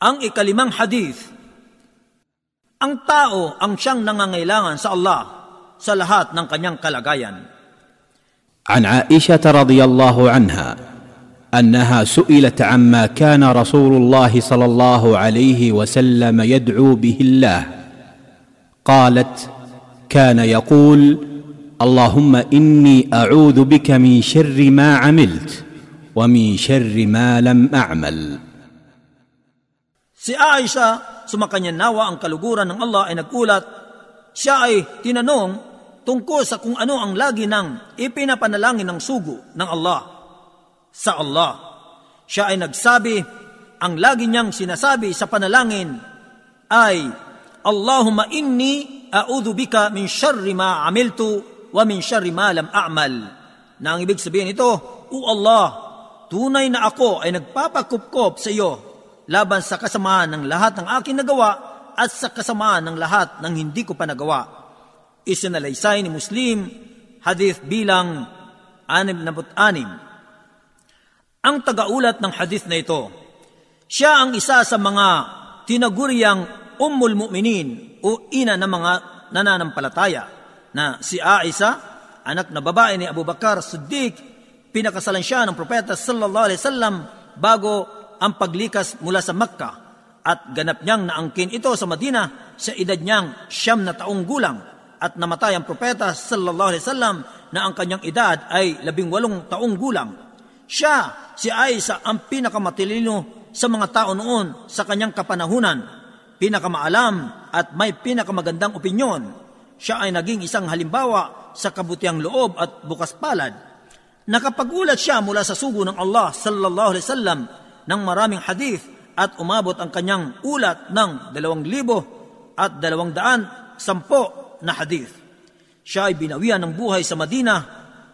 Ang ikalimang hadith, ang tao ang siyang nangangailangan sa Allah sa lahat ng kanyang kalagayan. عن عائشة رضي الله عنها أنها سئلت عما كان رسول الله صلى الله عليه وسلم يدعو به الله. قالت كان يقول اللهم إني أعوذ بك من شر ما عملت ومن شر ما لم أعمل. Si Aisha, sumakanya nawa ang kaluguran ng Allah ay nagkulat. Siya ay tinanong tungkol sa kung ano ang lagi ng ipinapanalangin ng sugo ng Allah sa Allah. Siya ay nagsabi, ang lagi niyang sinasabi sa panalangin ay, Allahumma inni a'udhu bika min syarri ma amiltu wa min syarri ma lam a'mal. Na ang ibig sabihin ito, O Allah, tunay na ako ay nagpapakupkop sa iyo laban sa kasamaan ng lahat ng aking nagawa at sa kasamaan ng lahat ng hindi ko pa nagawa. Isinalaysay ni Muslim, hadith bilang 66. Ang tagaulat ng hadith na ito, siya ang isa sa mga tinaguriang ummul mu'minin o ina ng mga nananampalataya na si Aisha, anak na babae ni Abu Bakar Siddiq, pinakasalan siya ng propeta sallallahu alaihi wasallam bago ang paglikas mula sa Makkah at ganap niyang naangkin ito sa Madina sa edad niyang siyam na taong gulang at namatay ang propeta sallallahu alaihi wasallam na ang kanyang edad ay labing walong taong gulang. Siya, si Aisha, ang pinakamatilino sa mga tao noon sa kanyang kapanahunan, pinakamaalam at may pinakamagandang opinyon. Siya ay naging isang halimbawa sa kabutiang loob at bukas palad. Nakapagulat siya mula sa sugo ng Allah sallallahu alaihi wasallam ng maraming hadith at umabot ang kanyang ulat ng dalawang libo at dalawang daan sampo na hadith. Siya ay binawian ng buhay sa Madina,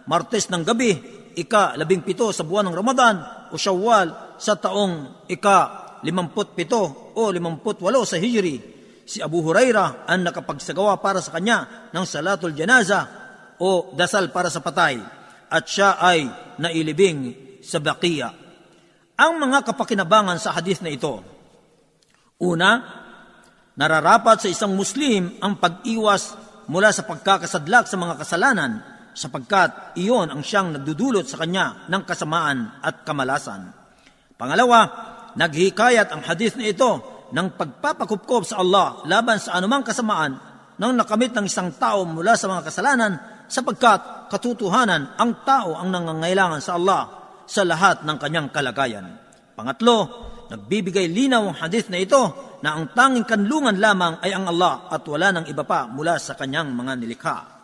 Martes ng gabi, ika labing pito sa buwan ng Ramadan o Shawwal sa taong ika limamput pito o limamput walo sa Hijri. Si Abu Huraira ang nakapagsagawa para sa kanya ng salatul janaza o dasal para sa patay at siya ay nailibing sa Baqiya ang mga kapakinabangan sa hadith na ito. Una, nararapat sa isang Muslim ang pag-iwas mula sa pagkakasadlak sa mga kasalanan sapagkat iyon ang siyang nagdudulot sa kanya ng kasamaan at kamalasan. Pangalawa, naghikayat ang hadith na ito ng pagpapakupkop sa Allah laban sa anumang kasamaan nang nakamit ng isang tao mula sa mga kasalanan sapagkat katutuhanan ang tao ang nangangailangan sa Allah sa lahat ng kanyang kalagayan. Pangatlo, nagbibigay linaw ang hadith na ito na ang tanging kanlungan lamang ay ang Allah at wala ng iba pa mula sa kanyang mga nilikha.